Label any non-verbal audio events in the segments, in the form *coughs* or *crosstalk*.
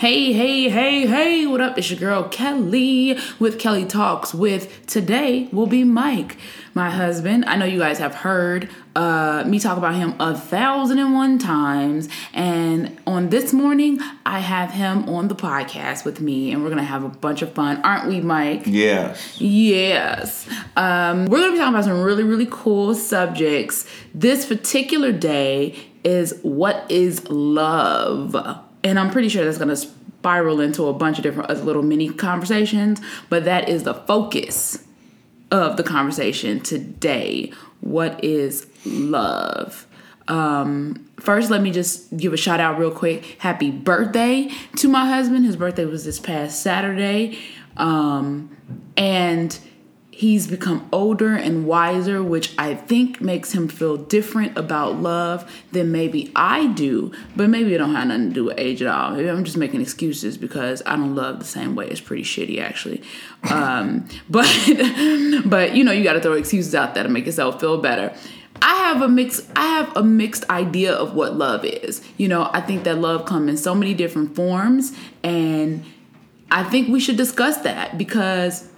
Hey, hey, hey, hey, what up? It's your girl Kelly with Kelly Talks with today will be Mike, my husband. I know you guys have heard uh, me talk about him a thousand and one times. And on this morning, I have him on the podcast with me, and we're gonna have a bunch of fun, aren't we, Mike? Yes. Yes. Um, we're gonna be talking about some really, really cool subjects. This particular day is what is love? And I'm pretty sure that's going to spiral into a bunch of different other little mini conversations, but that is the focus of the conversation today. What is love? Um, first, let me just give a shout out real quick. Happy birthday to my husband. His birthday was this past Saturday. Um, and He's become older and wiser, which I think makes him feel different about love than maybe I do. But maybe it don't have nothing to do with age at all. Maybe I'm just making excuses because I don't love the same way. It's pretty shitty, actually. Um, *laughs* but *laughs* but you know, you got to throw excuses out there to make yourself feel better. I have a mix I have a mixed idea of what love is. You know, I think that love comes in so many different forms and I think we should discuss that because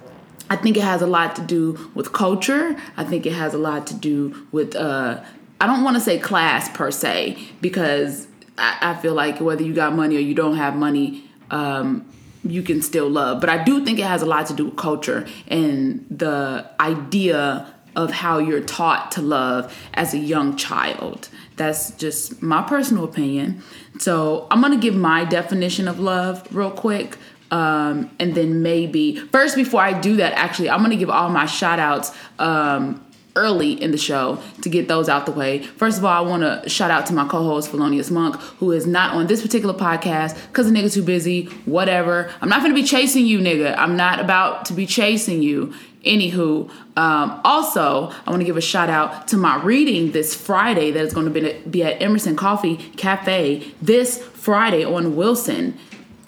I think it has a lot to do with culture. I think it has a lot to do with uh, I don't want to say class per se because I, I, feel like whether you got money or you don't have money, um, you can still love. But I do think it has a lot to do with culture and the idea of how you're taught to love as a young child. That's just my personal opinion. So I'm gonna give my definition of love real quick. Um, and then maybe first before I do that, actually, I'm gonna give all my shout outs um, early in the show to get those out the way. First of all, I want to shout out to my co-host Felonious Monk, who is not on this particular podcast because the nigga too busy. Whatever. I'm not gonna be chasing you, nigga. I'm not about to be chasing you. Anywho, um, also, I want to give a shout out to my reading this Friday that is going to be, be at Emerson Coffee Cafe this Friday on Wilson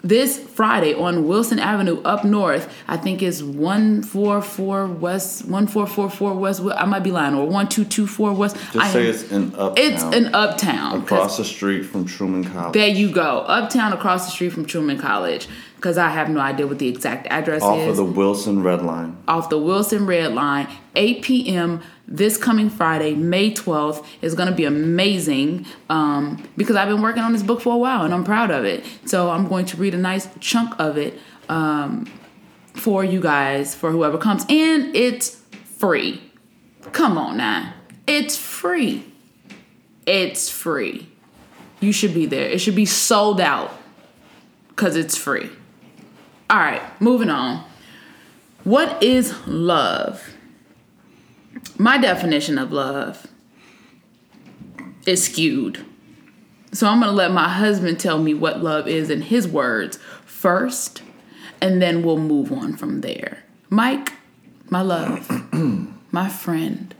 this Friday on Wilson Avenue up north. I think it's one four four West, one four four four West. I might be lying, or one two two four West. Just I say am, it's in uptown. It's in uptown, across the street from Truman College. There you go, uptown across the street from Truman College. Because I have no idea what the exact address Off is. Off of the Wilson Red Line. Off the Wilson Red Line, 8 p.m this coming Friday, May 12th, is going to be amazing um, because I've been working on this book for a while and I'm proud of it. So I'm going to read a nice chunk of it um, for you guys, for whoever comes. And it's free. Come on now. It's free. It's free. You should be there. It should be sold out because it's free. All right, moving on. What is love? my definition of love is skewed. So I'm going to let my husband tell me what love is in his words first, and then we'll move on from there. Mike, my love, *clears throat* my friend,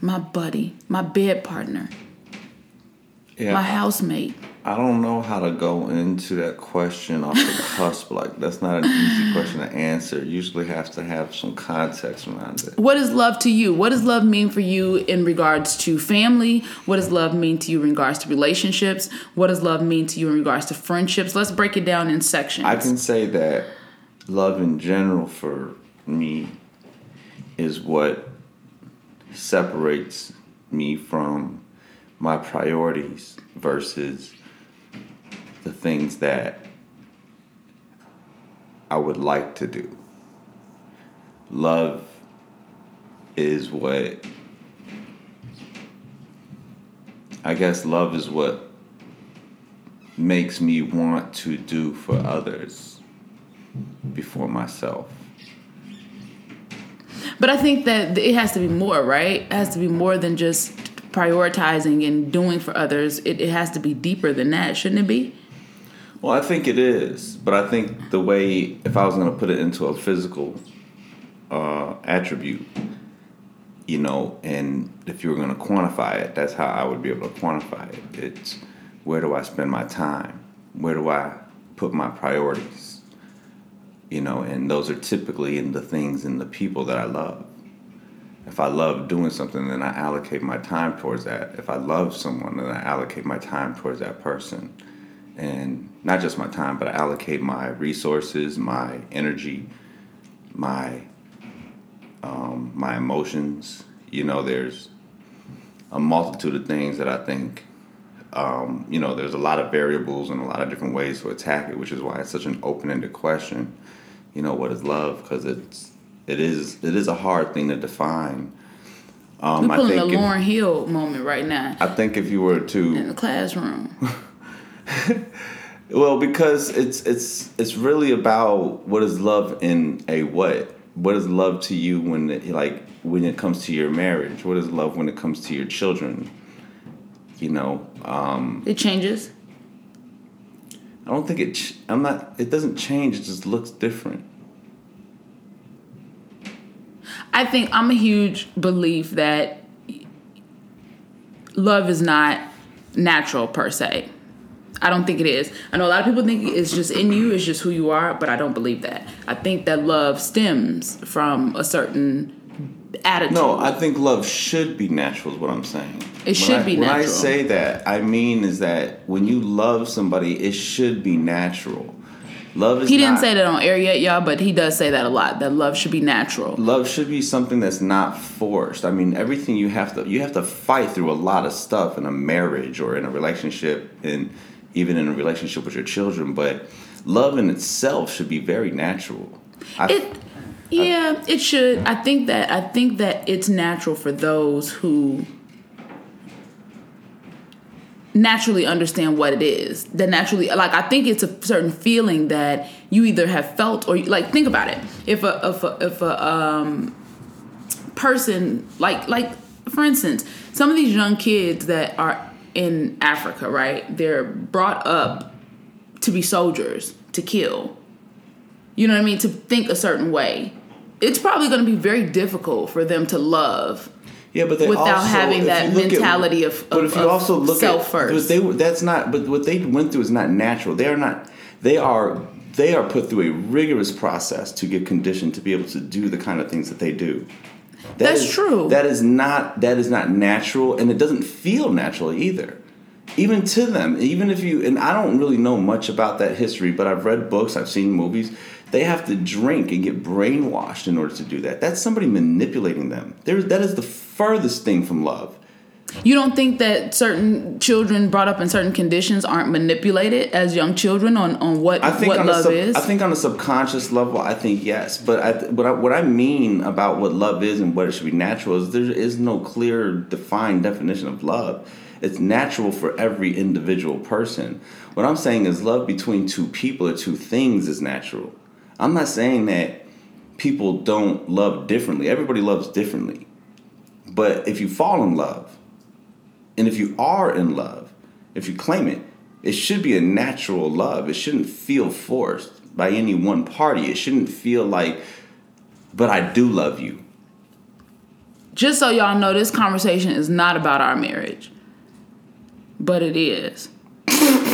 my buddy, my bed partner, yeah. my housemate. I don't know how to go into that question off the *laughs* cusp. Like that's not an easy question to answer. Usually have to have some context around it. What is love to you? What does love mean for you in regards to family? What does love mean to you in regards to relationships? What does love mean to you in regards to friendships? Let's break it down in sections. I can say that love in general for me is what separates me from my priorities versus the things that I would like to do. Love is what I guess love is what makes me want to do for others before myself. But I think that it has to be more, right? It has to be more than just prioritizing and doing for others. It, it has to be deeper than that, shouldn't it be? Well, I think it is, but I think the way, if I was going to put it into a physical uh, attribute, you know, and if you were going to quantify it, that's how I would be able to quantify it. It's where do I spend my time? Where do I put my priorities? You know, and those are typically in the things and the people that I love. If I love doing something, then I allocate my time towards that. If I love someone, then I allocate my time towards that person. And not just my time, but I allocate my resources, my energy, my um, my emotions. You know, there's a multitude of things that I think um, you know, there's a lot of variables and a lot of different ways to attack it, which is why it's such an open-ended question. You know, what is love? Because it's it is it is a hard thing to define. Um, We're pulling a Lauryn Hill moment right now. I think if you were to in the classroom. *laughs* well, because it's it's it's really about what is love in a what? What is love to you when it, like when it comes to your marriage? What is love when it comes to your children? You know, um, it changes. I don't think it. Ch- I'm not. It doesn't change. It just looks different. I think I'm a huge belief that love is not natural per se. I don't think it is. I know a lot of people think it's just in you, it's just who you are, but I don't believe that. I think that love stems from a certain attitude. No, I think love should be natural. Is what I'm saying. It should I, be natural. When I say that, I mean is that when you love somebody, it should be natural. Love is. He didn't not, say that on air yet, y'all, but he does say that a lot. That love should be natural. Love should be something that's not forced. I mean, everything you have to you have to fight through a lot of stuff in a marriage or in a relationship, and even in a relationship with your children. But love in itself should be very natural. I, it yeah, it should. I think that I think that it's natural for those who naturally understand what it is. That naturally like I think it's a certain feeling that you either have felt or like think about it. If a if a if a um person like like for instance, some of these young kids that are in Africa, right? They're brought up to be soldiers, to kill. You know what I mean? To think a certain way it's probably going to be very difficult for them to love. Yeah, but without also, having that mentality at, of, but if you also look self at, first, they that's not. But what they went through is not natural. They are not. They are. They are put through a rigorous process to get conditioned to be able to do the kind of things that they do. That that's is, true. That is not. That is not natural, and it doesn't feel natural either even to them even if you and i don't really know much about that history but i've read books i've seen movies they have to drink and get brainwashed in order to do that. That's somebody manipulating them. There's, that is the furthest thing from love. You don't think that certain children brought up in certain conditions aren't manipulated as young children on, on what, I think what love sub, is? I think on a subconscious level, I think yes. But I, what, I, what I mean about what love is and what it should be natural is there is no clear, defined definition of love. It's natural for every individual person. What I'm saying is love between two people or two things is natural. I'm not saying that people don't love differently. Everybody loves differently. But if you fall in love, and if you are in love, if you claim it, it should be a natural love. It shouldn't feel forced by any one party. It shouldn't feel like, but I do love you. Just so y'all know, this conversation is not about our marriage, but it is. *laughs*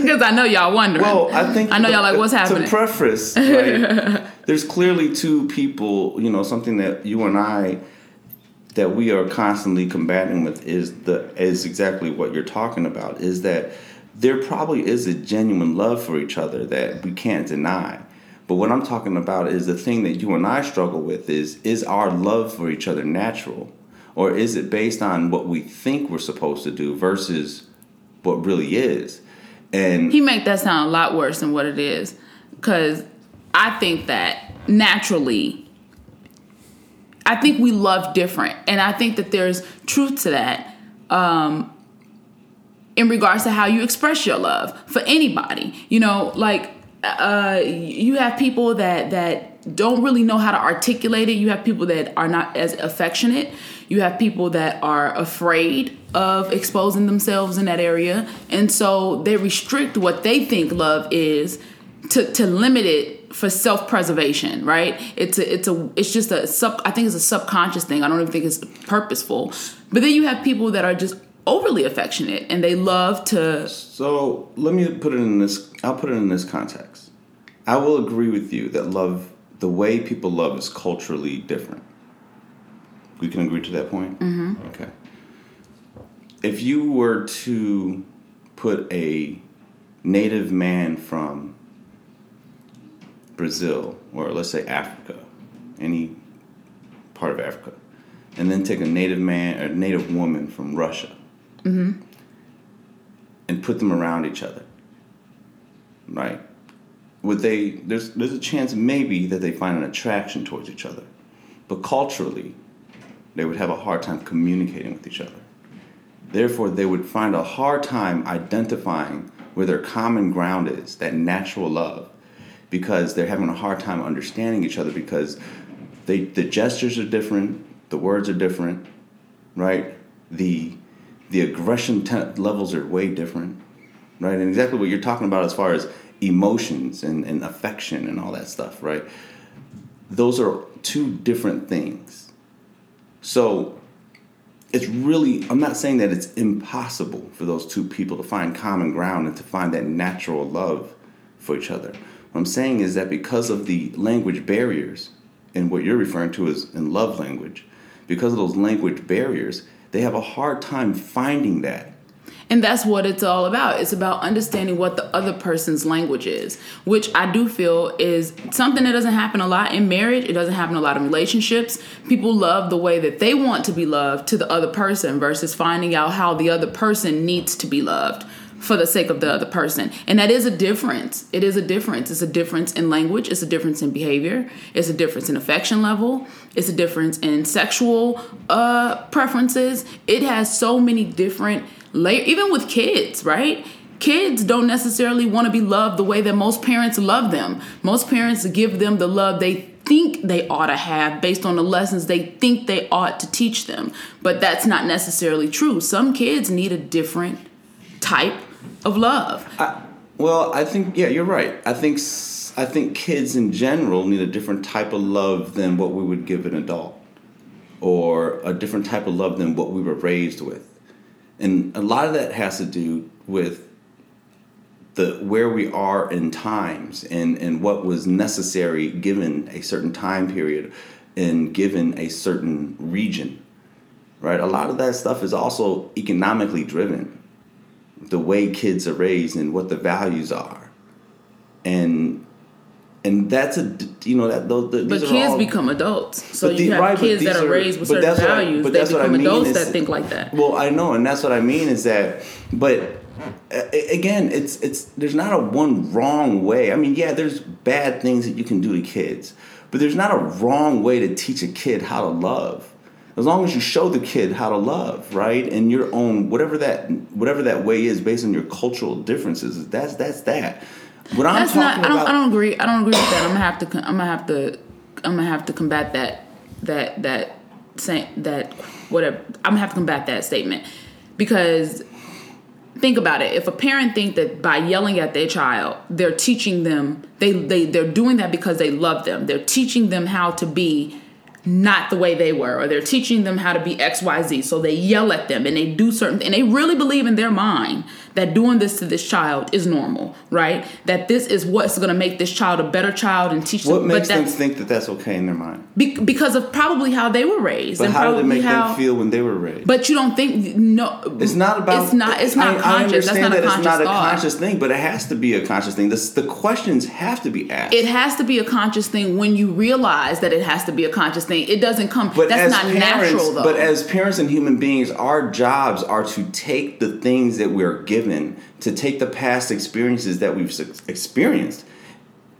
Because I know y'all wondering. Well, I think I know y'all like what's happening. To preface, right, *laughs* there's clearly two people. You know, something that you and I that we are constantly combating with is the is exactly what you're talking about. Is that there probably is a genuine love for each other that we can't deny. But what I'm talking about is the thing that you and I struggle with is is our love for each other natural? Or is it based on what we think we're supposed to do versus what really is? And he make that sound a lot worse than what it is, because I think that naturally, I think we love different, and I think that there's truth to that. Um, in regards to how you express your love for anybody, you know, like uh, you have people that that don't really know how to articulate it. You have people that are not as affectionate. You have people that are afraid of exposing themselves in that area. And so they restrict what they think love is to, to limit it for self-preservation, right? It's a, it's a it's just a sub I think it's a subconscious thing. I don't even think it's purposeful. But then you have people that are just overly affectionate and they love to So, let me put it in this I'll put it in this context. I will agree with you that love the way people love is culturally different. We can agree to that point? Mm-hmm. Okay. If you were to put a native man from Brazil, or let's say Africa, any part of Africa, and then take a native man or native woman from Russia mm-hmm. and put them around each other, right? Would they? There's there's a chance maybe that they find an attraction towards each other, but culturally, they would have a hard time communicating with each other. Therefore, they would find a hard time identifying where their common ground is, that natural love, because they're having a hard time understanding each other because they the gestures are different, the words are different, right? The the aggression te- levels are way different, right? And exactly what you're talking about as far as emotions and, and affection and all that stuff, right? Those are two different things. So it's really, I'm not saying that it's impossible for those two people to find common ground and to find that natural love for each other. What I'm saying is that because of the language barriers, and what you're referring to is in love language, because of those language barriers, they have a hard time finding that. And that's what it's all about. It's about understanding what the other person's language is, which I do feel is something that doesn't happen a lot in marriage. It doesn't happen a lot in relationships. People love the way that they want to be loved to the other person versus finding out how the other person needs to be loved for the sake of the other person. And that is a difference. It is a difference. It's a difference in language, it's a difference in behavior, it's a difference in affection level, it's a difference in sexual uh, preferences. It has so many different layers, even with kids, right? Kids don't necessarily want to be loved the way that most parents love them. Most parents give them the love they think they ought to have based on the lessons they think they ought to teach them. But that's not necessarily true. Some kids need a different type of love. I, well, I think yeah, you're right. I think I think kids in general need a different type of love than what we would give an adult, or a different type of love than what we were raised with, and a lot of that has to do with the where we are in times and and what was necessary given a certain time period and given a certain region right a lot of that stuff is also economically driven the way kids are raised and what the values are, and and that's a you know that those. The, but kids all, become adults, so you have right, kids that are, raised with certain values. I, they become adults is, that think like that. Well, I know, and that's what I mean is that, but again, it's it's there's not a one wrong way. I mean, yeah, there's bad things that you can do to kids, but there's not a wrong way to teach a kid how to love as long as you show the kid how to love right? In your own whatever that whatever that way is based on your cultural differences that's that's that. What i'm that's talking not, I don't, about i don't agree i don't agree with that. I'm gonna have to i'm gonna have to i'm gonna have to combat that that that saying that whatever i'm gonna have to combat that statement. Because think about it. If a parent think that by yelling at their child they're teaching them they, they they're doing that because they love them. They're teaching them how to be not the way they were or they're teaching them how to be xyz so they yell at them and they do certain and they really believe in their mind that doing this to this child is normal right? That this is what's going to make this child a better child and teach what them what makes them think that that's okay in their mind? Be, because of probably how they were raised but and how did it make how, them feel when they were raised? But you don't think no it's not about it's not it's not I, conscious I understand that's not that a conscious it's not thought. a conscious thing but it has to be a conscious thing. This, the questions have to be asked. It has to be a conscious thing when you realize that it has to be a conscious thing. It doesn't come but that's not parents, natural though. but as parents and human beings our jobs are to take the things that we're given to take the past experiences that we've experienced,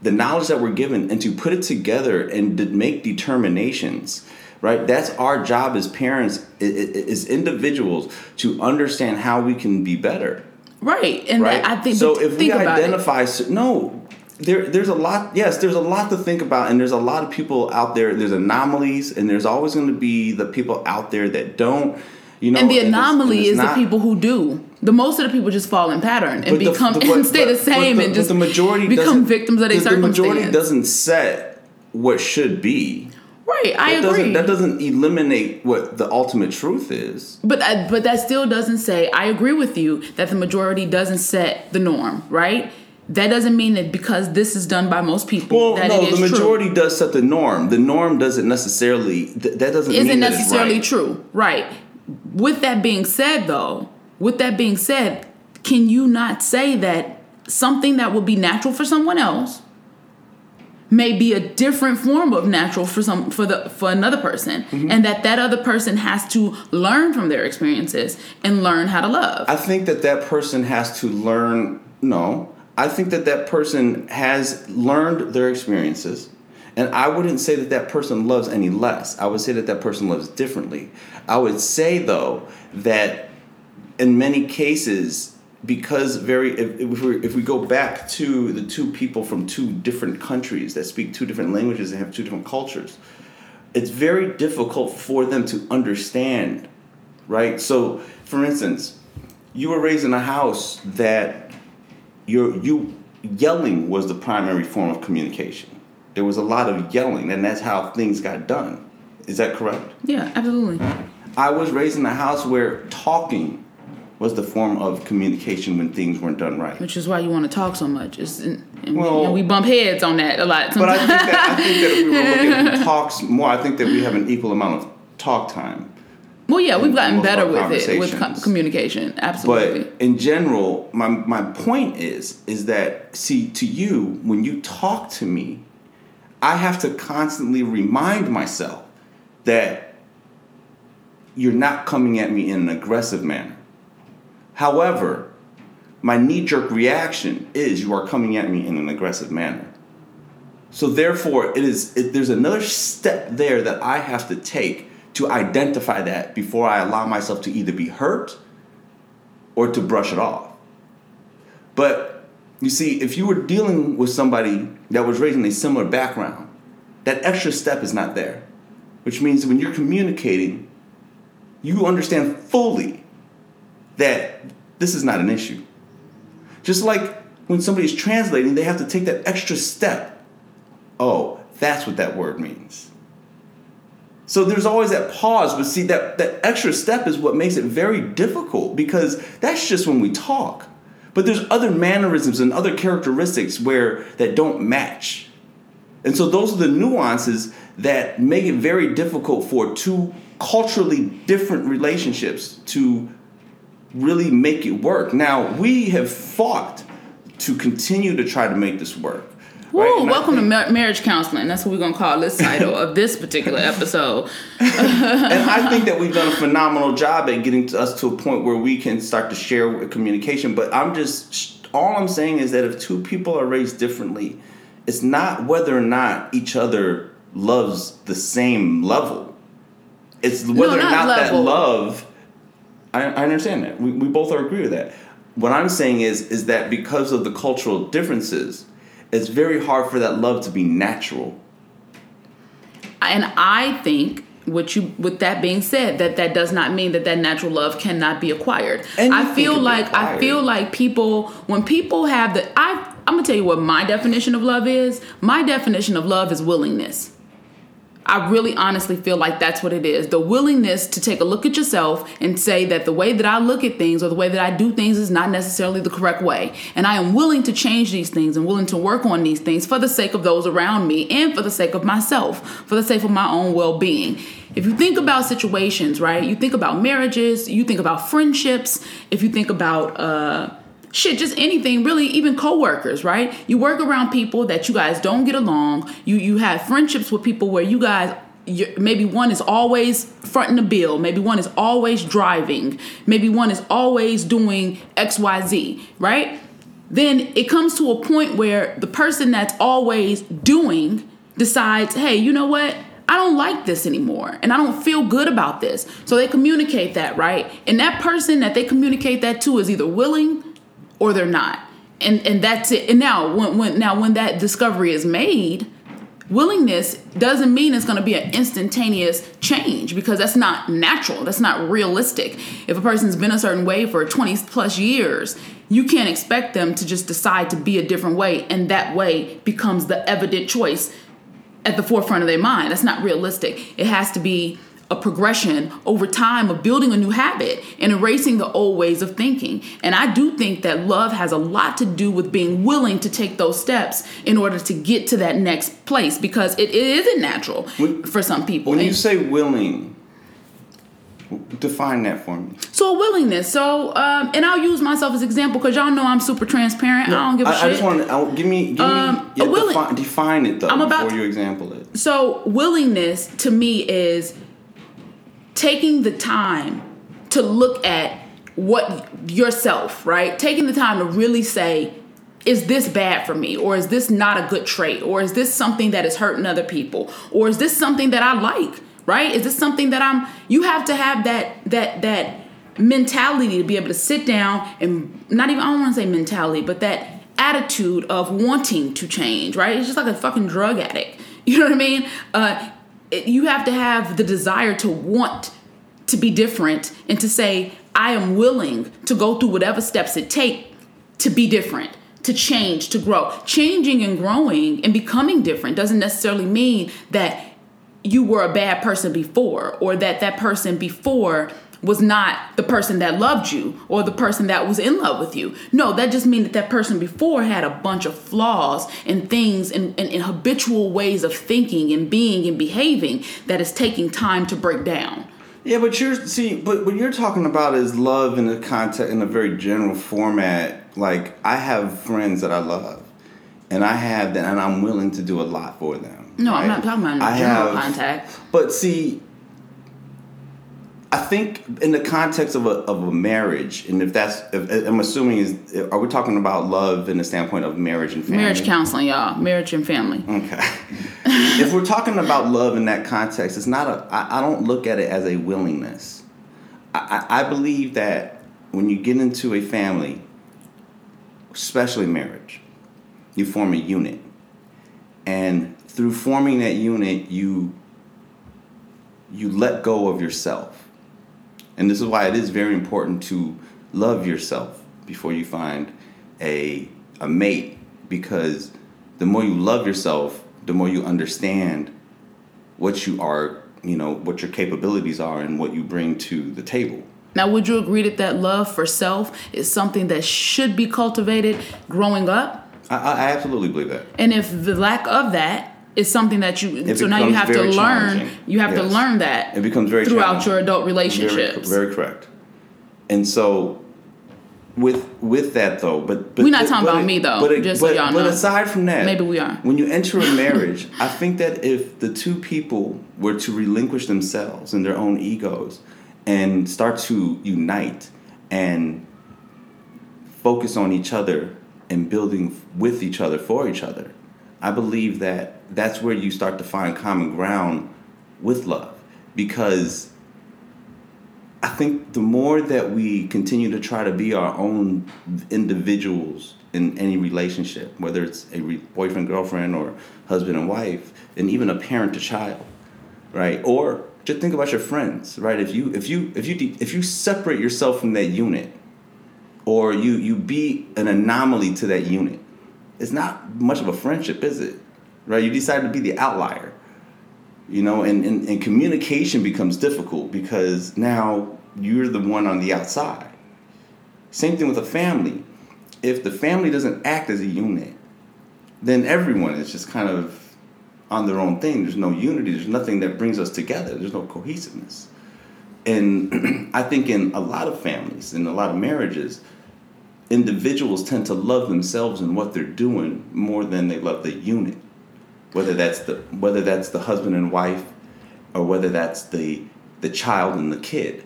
the knowledge that we're given, and to put it together and to make determinations. Right, that's our job as parents, as individuals, to understand how we can be better. Right, and right? I think so. If think we identify, no, there, there's a lot. Yes, there's a lot to think about, and there's a lot of people out there. There's anomalies, and there's always going to be the people out there that don't you know, and the anomaly and it's, and it's is not, the people who do. The most of the people just fall in pattern and become the, the, and stay but, the same the, and just the majority become victims of their circumstance. The majority doesn't set what should be. Right, I that agree. Doesn't, that doesn't eliminate what the ultimate truth is. But I, but that still doesn't say I agree with you that the majority doesn't set the norm. Right, that doesn't mean that because this is done by most people Well, that no, it is the true. majority does set the norm. The norm doesn't necessarily th- that doesn't isn't mean that it's necessarily right. true. Right. With that being said, though, with that being said, can you not say that something that would be natural for someone else may be a different form of natural for some for the for another person, Mm-hmm. and that that other person has to learn from their experiences and learn how to love? I think that that person has to learn. No, I think that that person has learned their experiences, and I wouldn't say that that person loves any less. I would say that that person loves differently. I would say though that in many cases, because very if, we, if we go back to the two people from two different countries that speak two different languages and have two different cultures, it's very difficult for them to understand, right? So, for instance, you were raised in a house that your you yelling was the primary form of communication. There was a lot of yelling, and that's how things got done. Is that correct? yeah, absolutely. I was raised in a house where talking was the form of communication when things weren't done right. Which is why you want to talk so much. And, we, Well- and we bump heads on that a lot. But I think that I think that if we were looking at talks more, I think that we have an equal amount of talk time. well, yeah, we've gotten better with it with co- communication. Absolutely. But in general, my my point is is that see to you when you talk to me, I have to constantly remind myself that you're not coming at me in an aggressive manner. However, my knee jerk reaction is you are coming at me in an aggressive manner. So therefore, it is it, there's another step there that I have to take to identify that before I allow myself to either be hurt or to brush it off. But you see, if you were dealing with somebody that was raised in a similar background, that extra step is not there. Which means when you're communicating, you understand fully that this is not an issue. Just like when somebody's translating, they have to take that extra step. Oh, that's what that word means. So there's always that pause, but see that that extra step is what makes it very difficult because that's just when we talk. But there's other mannerisms and other characteristics where that don't match. And so those are the nuances that make it very difficult for two culturally different relationships to really make it work. Now, we have fought to continue to try to make this work. Woo, I welcome to think- mar- marriage counseling. That's what we're gonna call this title of this particular episode. *laughs* and I think that we've done a phenomenal job at getting to us to a point where we can start to share communication. But I'm just all I'm saying is that if two people are raised differently, it's not whether or not each other loves the same level. It's whether or not not that love. I, I understand that. We, we both are agree with that. What I'm saying is is that because of the cultural differences, it's very hard for that love to be natural. and I think what you with that being said that that does not mean that that natural love cannot be acquired. I feel like I feel like people when people have the I I'm gonna tell you what my definition of love is. My definition of love is willingness. I really honestly feel like that's what it is. The willingness to take a look at yourself and say that the way that I look at things or the way that I do things is not necessarily the correct way. And I am willing to change these things and willing to work on these things for the sake of those around me and for the sake of myself, for the sake of my own well being. If you think about situations, right? You think about marriages, you think about friendships, if you think about, uh, shit just anything really even coworkers right? You work around people that you guys don't get along. You you have friendships with people where you guys maybe one is always fronting the bill. Maybe one is always driving. Maybe one is always doing xyz right? Then it comes to a point where the person that's always doing decides hey you know what? I don't like this anymore and I don't feel good about this. So they communicate that, right? And that person that they communicate that to is either willing or they're not. And and that's it. And now when, when now when that discovery is made, willingness doesn't mean it's going to be an instantaneous change because that's not natural. That's not realistic. If a person's been a certain way for 20 plus years, you can't expect them to just decide to be a different way and that way becomes the evident choice at the forefront of their mind. That's not realistic. It has to be a progression over time of building a new habit and erasing the old ways of thinking. And I do think that love has a lot to do with being willing to take those steps in order to get to that next place because it, it isn't natural When- for some people. When And you say willing, define that for me. so a willingness. So, um, and I'll use myself as example because y'all know I'm super transparent. I don't give a I, shit. I just want to give me, give Um, me a yeah, willing- define, define it though I'm about before you example it. So, willingness to me is taking the time to look at what yourself, right? Taking the time to really say, is this bad for me? Or is this not a good trait? Or is this something that is hurting other people? Or is this something that I like, right? Is this something that I'm you have to have that that that mentality to be able to sit down and not even I don't want to say mentality, but that attitude of wanting to change, right? It's just like a fucking drug addict. *laughs* You know what I mean? Uh, it- you have to have the desire to want to be different and to say, I am willing to go through whatever steps it take to be different, to change, to grow. Changing and growing and becoming different doesn't necessarily mean that you were a bad person before or that that person before was not the person that loved you or the person that was in love with you. No, that just means that that person before had a bunch of flaws and things and, and, and habitual ways of thinking and being and behaving that is taking time to break down. Yeah, but you're see, but what you're talking about is love in a context in a very general format. Like I have friends that I love, and I have that, and I'm willing to do a lot for them. No, I'm not talking about I general have- contact. But see, I think in the context of a of a marriage, and if that's, if, I'm assuming is, are we talking about love in the standpoint of marriage and family? Marriage counseling, y'all. Marriage and family. Okay. *laughs* if we're talking about love in that context, it's not a. I, I don't look at it as a willingness. I, I, I believe that when you get into a family, especially marriage, you form a unit, and through forming that unit, you you let go of yourself, and this is why it is very important to love yourself before you find a a mate because the more you love yourself, the more you understand what you are, you know, what your capabilities are and what you bring to the table. Now, would you agree that that love for self is something that should be cultivated growing up? I, I absolutely believe that. And if the lack of that is something that you, It so now you have to learn, you have to learn that It becomes very throughout your adult Very, relationships. very correct. And so, with with that though, but, but We're not but- talking but about it- me, though, But it- just so but, y'all but know. aside from that, Maybe we are. When you enter a *laughs* marriage, I think that if the two people were to relinquish themselves and their own egos and start to unite and focus on each other and building with each other for each other, I believe that that's where you start to find common ground with love because I think the more that we continue to try to be our own individuals in any relationship, whether it's a re- boyfriend, girlfriend, or husband and wife, and even a parent to child, right? Or just think about your friends, right? If you if you if you if you separate yourself from that unit, or you you be an anomaly to that unit, it's not much of a friendship, is it? Right? You decide to be the outlier. You know and, and, and communication becomes difficult because now you're the one on the outside. Same thing with a family. If the family doesn't act as a unit then everyone is just kind of on their own thing. There's no unity. There's nothing that brings us together. There's no cohesiveness. And *clears throat* i think in a lot of families in a lot of marriages individuals tend to love themselves and what they're doing more than they love the unit. Whether that's the whether that's the husband and wife or whether that's the the child and the kid.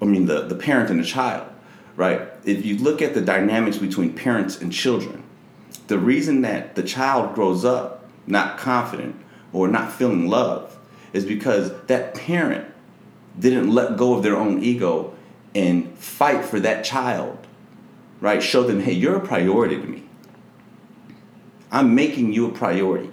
I mean the the parent and the child right? If you look at the dynamics between parents and children the reason that the child grows up not confident or not feeling love is because that parent didn't let go of their own ego and fight for that child right show them hey you're a priority to me i'm making you a priority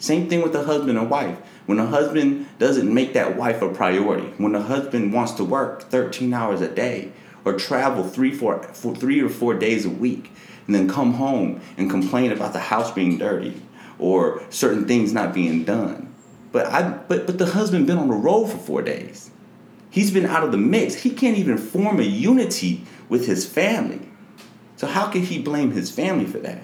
same thing with a husband and wife. When a husband doesn't make that wife a priority, when a husband wants to work 13 hours a day or travel three, four, four, three or four days a week, and then come home and complain about the house being dirty or certain things not being done, But I but but the husband been on the road for four days. He's been out of the mix. He can't even form a unity with his family. So how can he blame his family for that?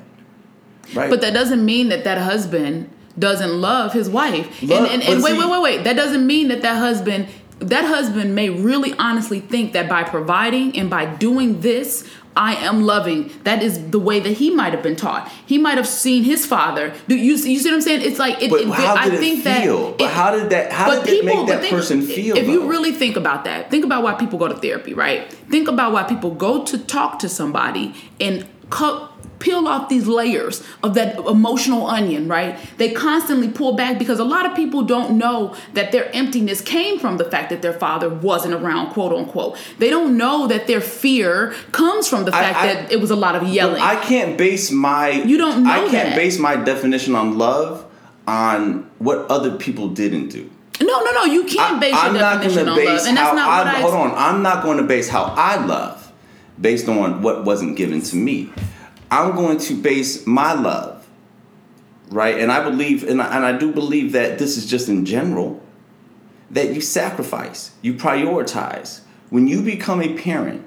Right? But that doesn't mean that that husband doesn't love his wife. Love- and and, and wait, see- wait, wait, wait. That doesn't mean that that husband that husband may really honestly think that by providing and by doing this I am loving. That is the way that he might have been taught. He might have seen his father. Do you, you see what I'm saying? It's like it, But it- how I did it think feel? that. But how did that- how did it make that think- person feel, If you really think about that, think about why people go to therapy, right? Think about why people go to talk to somebody and cut peel off these layers of that emotional onion, right? They constantly pull back because a lot of people don't know that their emptiness came from the fact that their father wasn't around, quote unquote. They don't know that their fear comes from the fact I- that it was a lot of yelling. I can't base my You don't know I can't that. base my definition on love on what other people didn't do. no, no, no. You can't base I, your definition on love, and that's not I, what I. hold on. I'm not going to base how I love based on what wasn't given to me. I'm going to base my love, right? And I believe, and I, and I do believe that this is just in general that you sacrifice, you prioritize. When you become a parent,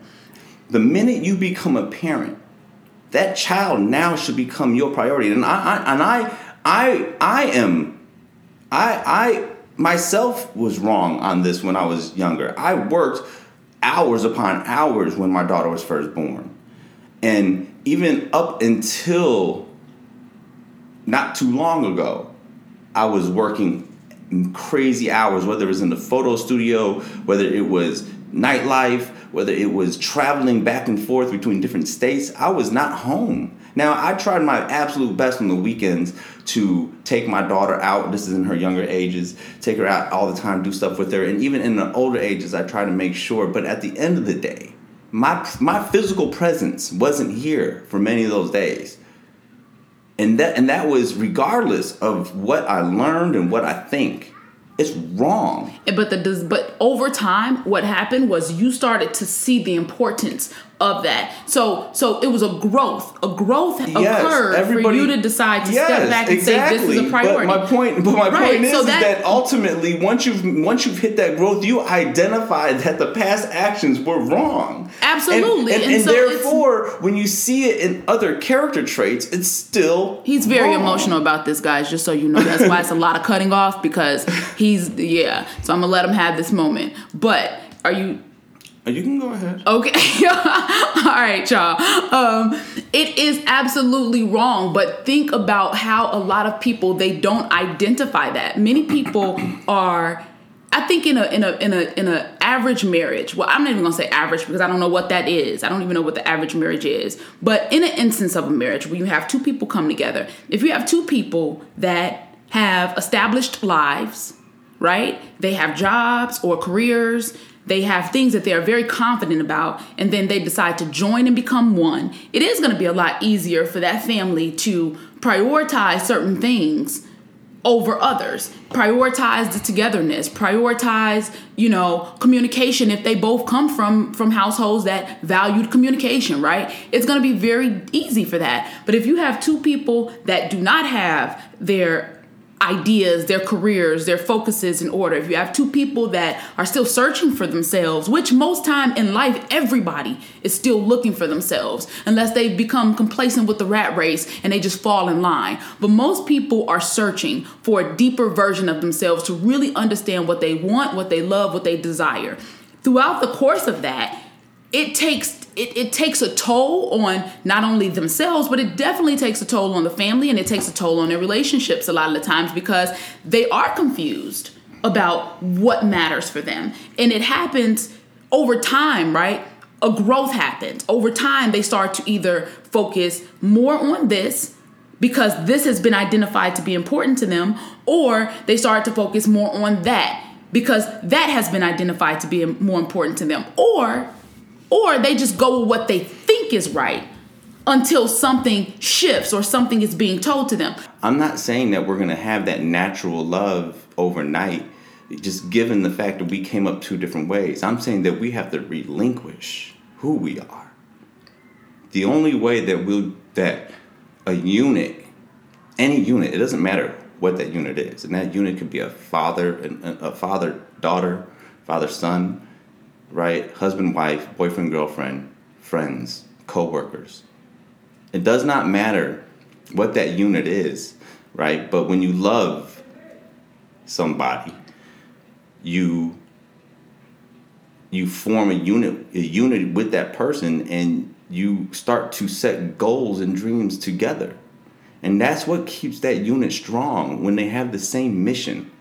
the minute you become a parent, that child now should become your priority. And I, I and I I I am I I myself was wrong on this when I was younger. I worked hours upon hours when my daughter was first born. And even up until not too long ago, I was working crazy hours, whether it was in the photo studio, whether it was nightlife, whether it was traveling back and forth between different states. I was not home. Now, I tried my absolute best on the weekends to take my daughter out. This is in her younger ages, take her out all the time, do stuff with her. And even in the older ages, I try to make sure. But at the end of the day, my, my physical presence wasn't here for many of those days and that and that was regardless of what I learned and what I think. It's wrong. But the but over time, what happened was you started to see the importance of that. So so it was a growth. A growth Yes, occurred for you to decide to Yes, step back and say this is a priority. But my point, but my Right, point is, so is that- that, ultimately, once you've once you've hit that growth, you identify that the past actions were wrong. Absolutely, and, and, and and so therefore, when you see it in other character traits, it's still He's very wrong. emotional about this, guys. Just so you know, that's why it's a lot of cutting off because he's yeah. So I'm gonna let him have this moment. But are you You can go ahead. Okay. *laughs* All right, y'all. Um, it is absolutely wrong, but think about how a lot of people they don't identify that. Many people *coughs* are I think in a in a in a in a average marriage. Well, I'm not even gonna say average because I don't know what that is. I don't even know what the average marriage is. But in an instance of a marriage where you have two people come together, if you have two people that have established lives, right? They have jobs or careers. They have things that they are very confident about, and then they decide to join and become one. It is going to be a lot easier for that family to prioritize certain things over others. Prioritize the togetherness. Prioritize you know communication if they both come from from households that valued communication right? It's going to be very easy for that. But if you have two people that do not have their ideas, their careers, their focuses in order. If you have two people that are still searching for themselves, which most time in life everybody is still looking for themselves unless they become complacent with the rat race and they just fall in line. But most people are searching for a deeper version of themselves to really understand what they want, what they love, what they desire. Throughout the course of that, it takes it, it takes a toll on not only themselves but it definitely takes a toll on the family and it takes a toll on their relationships a lot of the times because they are confused about what matters for them. And it happens over time right? A growth happens. Over time they start to either focus more on this because this has been identified to be important to them or they start to focus more on that because that has been identified to be more important to them. Or or they just go with what they think is right until something shifts or something is being told to them. I'm not saying that we're going to have that natural love overnight, just given the fact that we came up two different ways. I'm saying that we have to relinquish who we are. The only way that we'll that a unit, any unit, it doesn't matter what that unit is, and that unit could be a father and a father daughter, father son, right? Husband wife, boyfriend girlfriend, friends, co-workers. It does not matter what that unit is, right? But when you love somebody, you you form a unit a unit with that person and you start to set goals and dreams together. And that's what keeps that unit strong when they have the same mission.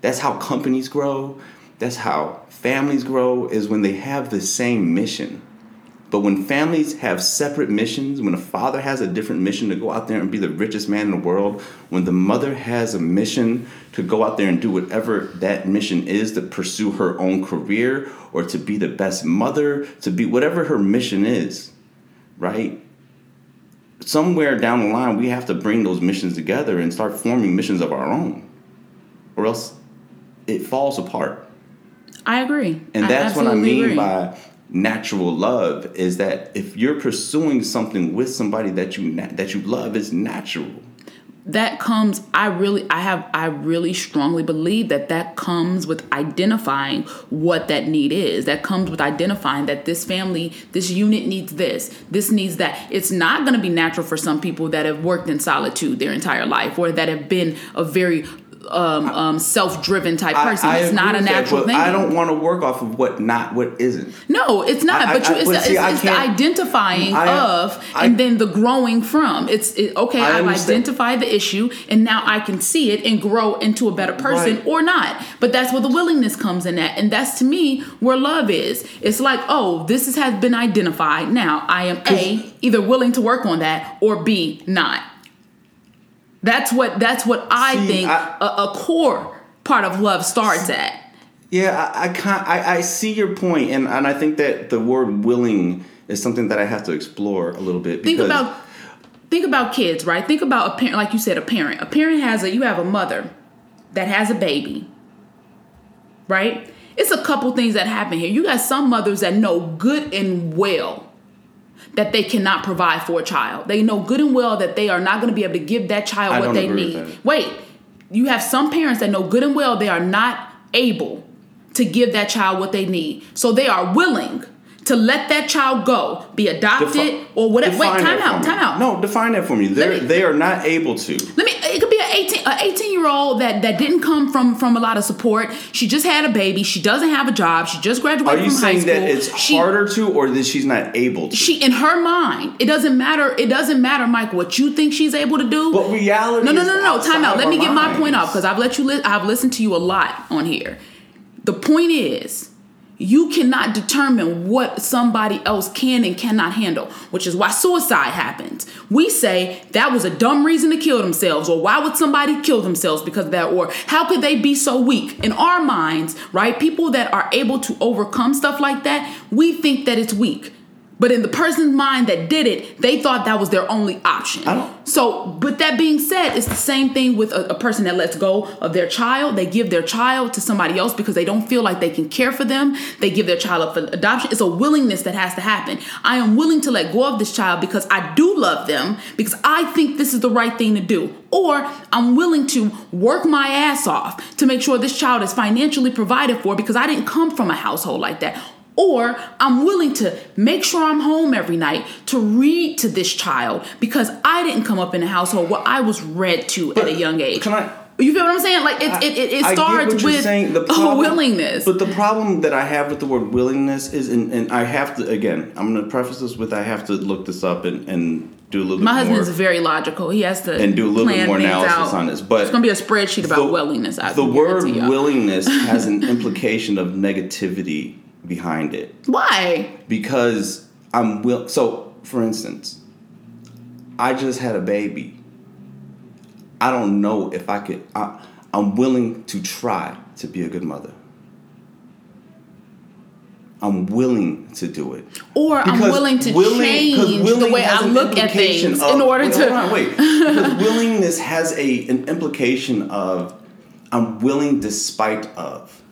That's how companies grow. That's how families grow is when they have the same mission. But when families have separate missions, when a father has a different mission to go out there and be the richest man in the world, when the mother has a mission to go out there and do whatever that mission is to pursue her own career or to be the best mother, to be whatever her mission is, right? Somewhere down the line, we have to bring those missions together and start forming missions of our own, or else it falls apart. I agree. And I that's what I mean agree. by natural love is that if you're pursuing something with somebody that you that you love, it's natural. that comes i really i have i really strongly believe that that comes with identifying what that need is that comes with identifying that this family this unit needs this this needs that it's not going to be natural for some people that have worked in solitude their entire life or that have been a very um, um, self-driven type person it's not a that, natural but thing I don't want to work off of what not what isn't. no, it's not. I- but you, I- it's, the, see, I it's, it's the identifying I- of I- and then the growing from. It's it, okay. I I've identified the issue, and now I can see it and grow into a better person Right. or not. But that's where the willingness comes in at, and that's to me where love is. It's like, oh, this is, has been identified. Now I am a either willing to work on that or b not. That's what that's what I See, think I- a a core part of love starts at. Yeah, I I, can't, I I see your point, and and I think that the word willing is something that I have to explore a little bit. think about think about kids right think about a parent like you said a parent a parent has a you have a mother that has a baby right it's a couple things that happen here you got some mothers that know good and well that they cannot provide for a child they know good and well that they are not going to be able to give that child I what they need wait you have some parents that know good and well they are not able to give that child what they need so they are willing to let that child go be adopted Defi- or whatever wait time out time out No, define that for me. They're me- they are not able to. let me. It could be an eighteen, an eighteen year old that that didn't come from from a lot of support. She just had a baby. She doesn't have a job. She just graduated you from high school. Are you saying that it's she, harder to, or that she's not able to? She in her mind, it doesn't matter. It doesn't matter, Mike, what you think she's able to do. But reality No, no, no, no, no. Time out. Let me get my point off because I've let you. Li- I've listened to you a lot on here. The point is, you cannot determine what somebody else can and cannot handle, which is why suicide happens. We say that was a dumb reason to kill themselves, or why would somebody kill themselves because of that, or how could they be so weak? In our minds, right? People that are able to overcome stuff like that, we think that it's weak. But in the person's mind that did it, they thought that was their only option. I don't- So, but that being said, it's the same thing with a, a person that lets go of their child. They give their child to somebody else because they don't feel like they can care for them. They give their child up for adoption. It's a willingness that has to happen. I am willing to let go of this child because I do love them, because I think this is the right thing to do. Or I'm willing to work my ass off to make sure this child is financially provided for because I didn't come from a household like that. Or I'm willing to make sure I'm home every night to read to this child because I didn't come up in a household where I was read to at a young age. Can I? You feel what I'm saying? Like it, it, it, it starts with saying. The *laughs* problem- willingness. But the problem that I have with the word willingness is, and, and I have to again, I'm going to preface this with I have to look this up and, and do a little My bit more. husband's very logical. He has to And do a little bit more analysis out. on this, but it's gonna be a spreadsheet about the- willingness. I the word willingness has an *laughs* implication of negativity behind it Why? because I'm will. So, for instance, I just had a baby. I don't know if I could. I, I'm willing to try to be a good mother. I'm willing to do it. Or I'm willing to willing- change the way I look at things of- in order wait, to. hold on, wait. *laughs* Because willingness has a an implication of I'm willing despite of.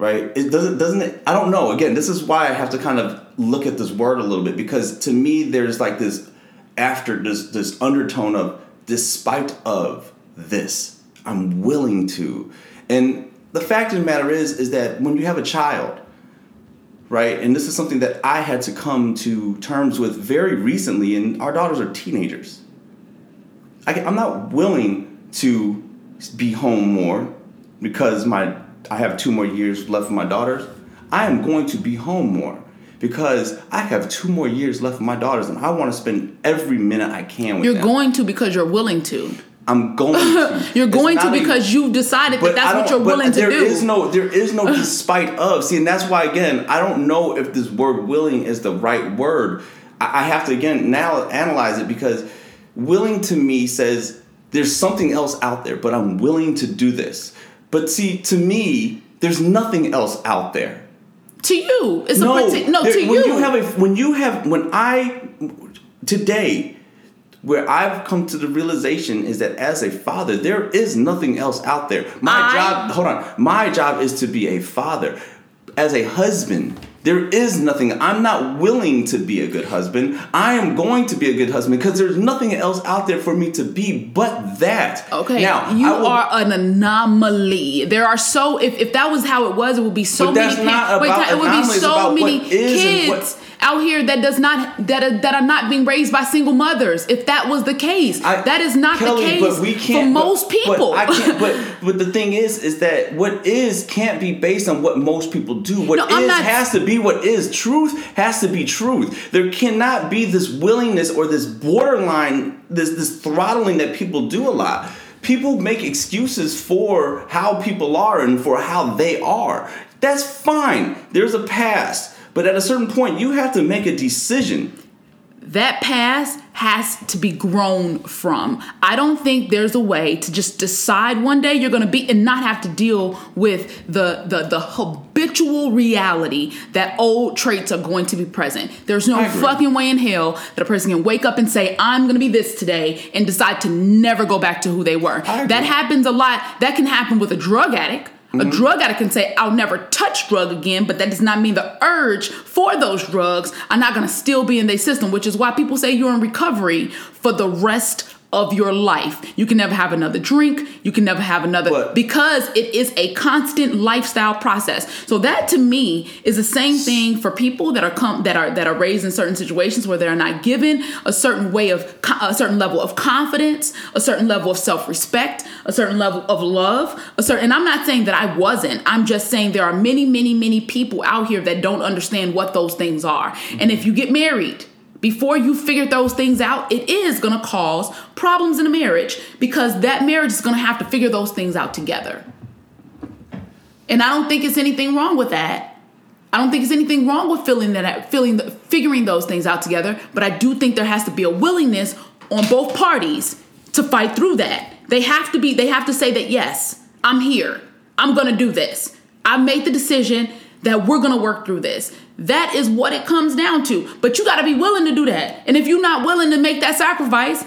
Right? It doesn't doesn't it I don't know. Again, this is why I have to kind of look at this word a little bit because to me there's like this after this this undertone of despite of this. I'm willing to. And the fact of the matter is, is that when you have a child, right, and this is something that I had to come to terms with very recently, and our daughters are teenagers. I, I'm not willing to be home more because my I have two more years left for my daughters. I am going to be home more because I have two more years left for my daughters, and I want to spend every minute I can with them. You're them. going to because you're willing to. I'm going to. *laughs* You're It's going to even- because you decided that that's what you're willing to do. is no, there is no *laughs* despite of. See, and that's why again, I don't know if this word "willing" is the right word. I, I have to again now analyze it because willing to me says there's something else out there, but I'm willing to do this. But see, to me, there's nothing else out there. to you, it's a No, partic- no there- to when you. you have a when you have when I today where I've come to the realization is that as a father, there is nothing else out there. My I- job, hold on, my job is to be a father. As a husband, there is nothing. I'm not willing to be a good husband. I am going to be a good husband because there's nothing else out there for me to be but that. Okay, now you will- are an anomaly. There are so if, if that was how it was, it would be so many. that's pa- not wait, about it would be so about many what is and what- kids out here that does not that are, that are not being raised by single mothers. If that was the case, I- that is not Kelly, the case for can't, but- most people. But I can't. *laughs* But but the thing is, is that what is can't be based on what most people do. What No, is not- has to be what is. Truth has to be truth. There cannot be this willingness or this borderline, this this throttling that people do a lot. People make excuses for how people are and for how they are. That's fine. There's a past. But at a certain point, you have to make a decision. that past has to be grown from. I don't think there's a way to just decide one day you're going to be and not have to deal with the the the habitual reality that old traits are going to be present. There's no fucking way in hell that a person can wake up and say I'm going to be this today and decide to never go back to who they were. That happens a lot. That can happen with a drug addict. Mm-hmm. A drug addict can say, I'll never touch drug again, but that does not mean the urge for those drugs are not gonna still be in their system, which is why people say you're in recovery for the rest of your life. You can never have another drink, you can never have another But- because it is a constant lifestyle process. So that to me is the same thing for people that are come that are that are raised in certain situations where they're not given a certain way of co- a certain level of confidence, a certain level of self-respect, a certain level of love, a certain and I'm not saying that I wasn't. I'm just saying there are many many many people out here that don't understand what those things are. And if you get married before you figure those things out, it is going to cause problems in a marriage because that marriage is going to have to figure those things out together. And I don't think it's anything wrong with that. I don't think it's anything wrong with feeling that feeling figuring those things out together, but I do think there has to be a willingness on both parties to fight through that. They have to be they have to say that yes, I'm here. I'm going to do this. I made the decision that we're going to work through this. That is what it comes down to. But you got to be willing to do that. And if you're not willing to make that sacrifice,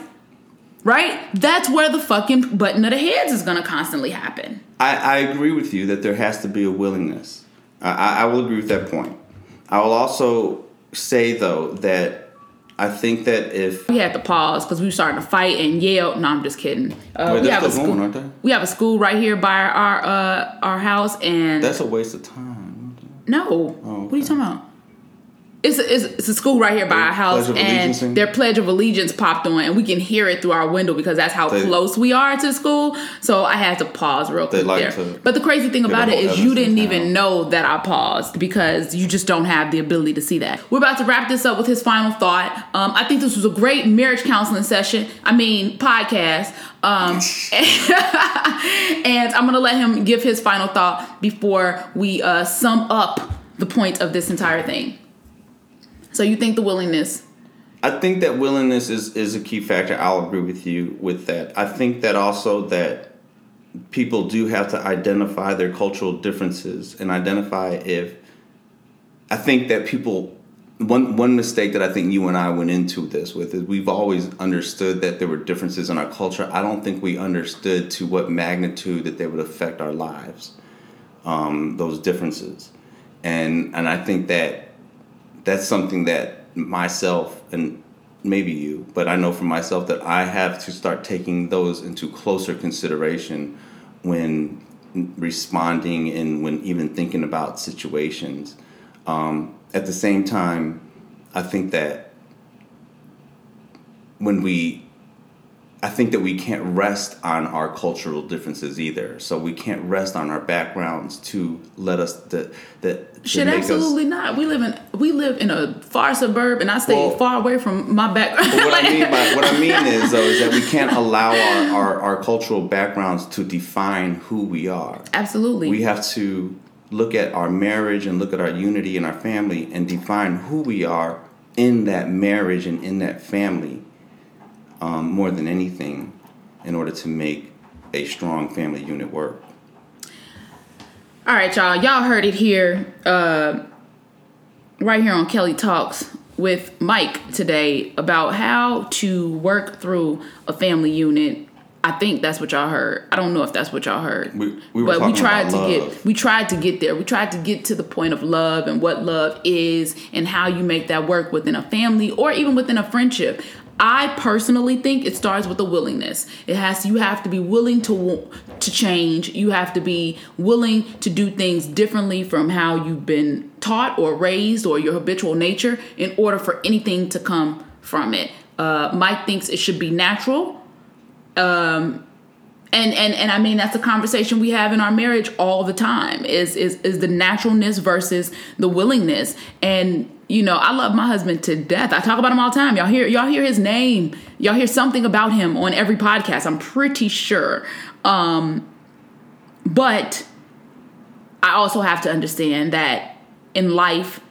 right? That's where the fucking button of the heads is going to constantly happen. I, I agree with you that there has to be a willingness. I, I, will agree with that point. I will also say though that I think that if We had to pause because we were starting to fight and yell. No, I'm just kidding. Uh, Wait, we have a school. going, aren't they? We have a school right here by our uh, our house, and that's a waste of time. No, Oh, what are you talking about? It's a, it's, it's a school right here by our house, Pledge of Allegiance thing? and their Pledge of Allegiance popped on, and we can hear it through our window because that's how They- close we are to school. So I had to pause real quick like there. But the crazy thing about it is, you didn't town. even know that I paused because you just don't have the ability to see that. We're about to wrap this up with his final thought. Um, I think this was a great marriage counseling session. I mean podcast. Um, *laughs* and I'm gonna let him give his final thought before we uh, sum up the point of this entire thing. So you think the willingness? I think that willingness is, is a key factor. I'll agree with you with that. I think that also that people do have to identify their cultural differences and identify if I think that people one one mistake that I think you and I went into this with is we've always understood that there were differences in our culture. I don't think we understood to what magnitude that they would affect our lives. Um, those differences, and and I think that that's something that myself and maybe you, but I know for myself that I have to start taking those into closer consideration when responding and when even thinking about situations. Um, at the same time, I think that when we I think that we can't rest on our cultural differences either. So we can't rest on our backgrounds to let us that that Shit, absolutely us, not. We live in we live in a far suburb, and I stay well, far away from my background. what I mean by what I mean is though is that we can't *laughs* allow our, our, our cultural backgrounds to define who we are. Absolutely, we have to look at our marriage and look at our unity and our family and define who we are in that marriage and in that family um, more than anything in order to make a strong family unit work. All right, y'all. Y'all heard it here, uh, right here on Kelly Talks with Mike today about how to work through a family unit. I think that's what y'all heard. I don't know if that's what y'all heard, we, we but we tried to love. get we tried to get there. We tried to get to the point of love and what love is and how you make that work within a family or even within a friendship. I personally think it starts with a willingness. It has you have to be willing to to change. You have to be willing to do things differently from how you've been taught or raised or your habitual nature in order for anything to come from it. Uh, Mike thinks it should be natural. Um, and and and I mean that's a conversation we have in our marriage all the time is is is the naturalness versus the willingness and you know I love my husband to death. I talk about him all the time. Y'all hear y'all hear his name. Y'all hear something about him on every podcast I'm pretty sure. Um but I also have to understand that in life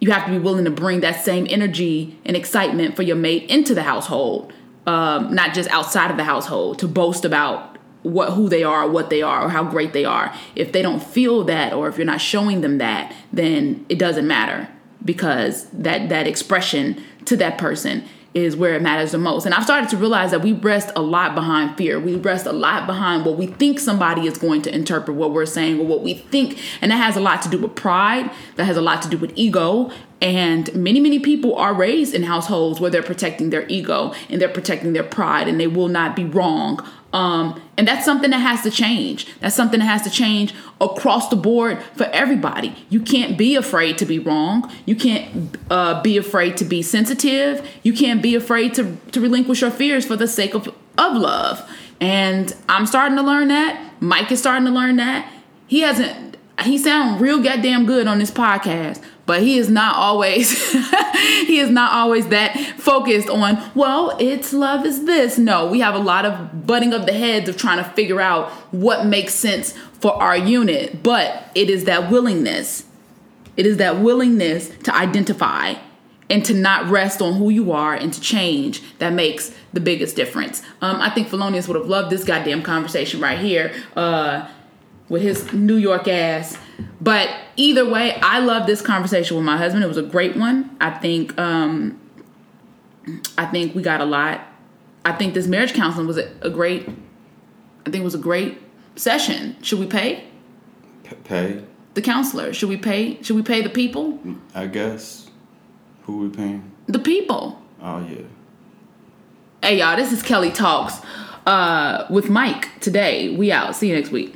you have to be willing to bring that same energy and excitement for your mate into the household um, not just outside of the household to boast about what who they are, what they are, or how great they are. If they don't feel that, or if you're not showing them that, then it doesn't matter because that that expression to that person is where it matters the most. And I've started to realize that we rest a lot behind fear. We rest a lot behind what we think somebody is going to interpret what we're saying or what we think. And that has a lot to do with pride, that has a lot to do with ego. And many, many people are raised in households where they're protecting their ego and they're protecting their pride and they will not be wrong um, and that's something that has to change. That's something that has to change across the board for everybody. You can't be afraid to be wrong. You can't uh, be afraid to be sensitive. You can't be afraid to, to relinquish your fears for the sake of, of love. And I'm starting to learn that. Mike is starting to learn that. He hasn't, he sound real goddamn good on this podcast but he is not always *laughs* he is not always that focused on well it's love is this. No we have a lot of butting of the heads of trying to figure out what makes sense for our unit. But it is that willingness it is that willingness to identify and to not rest on who you are and to change that makes the biggest difference. Um, i think Felonious would have loved this goddamn conversation right here. Uh, with his new york ass but either way, I love this conversation with my husband. It was a great one. I think um, I think we got a lot. I think this marriage counseling was a, a great. I think it was a great session. Should we pay? P- pay the counselor. Should we pay? Should we pay the people? I guess. Who we paying? The people. Oh yeah. Hey y'all, this is Kelly Talks uh, with Mike today. We out. See you next week.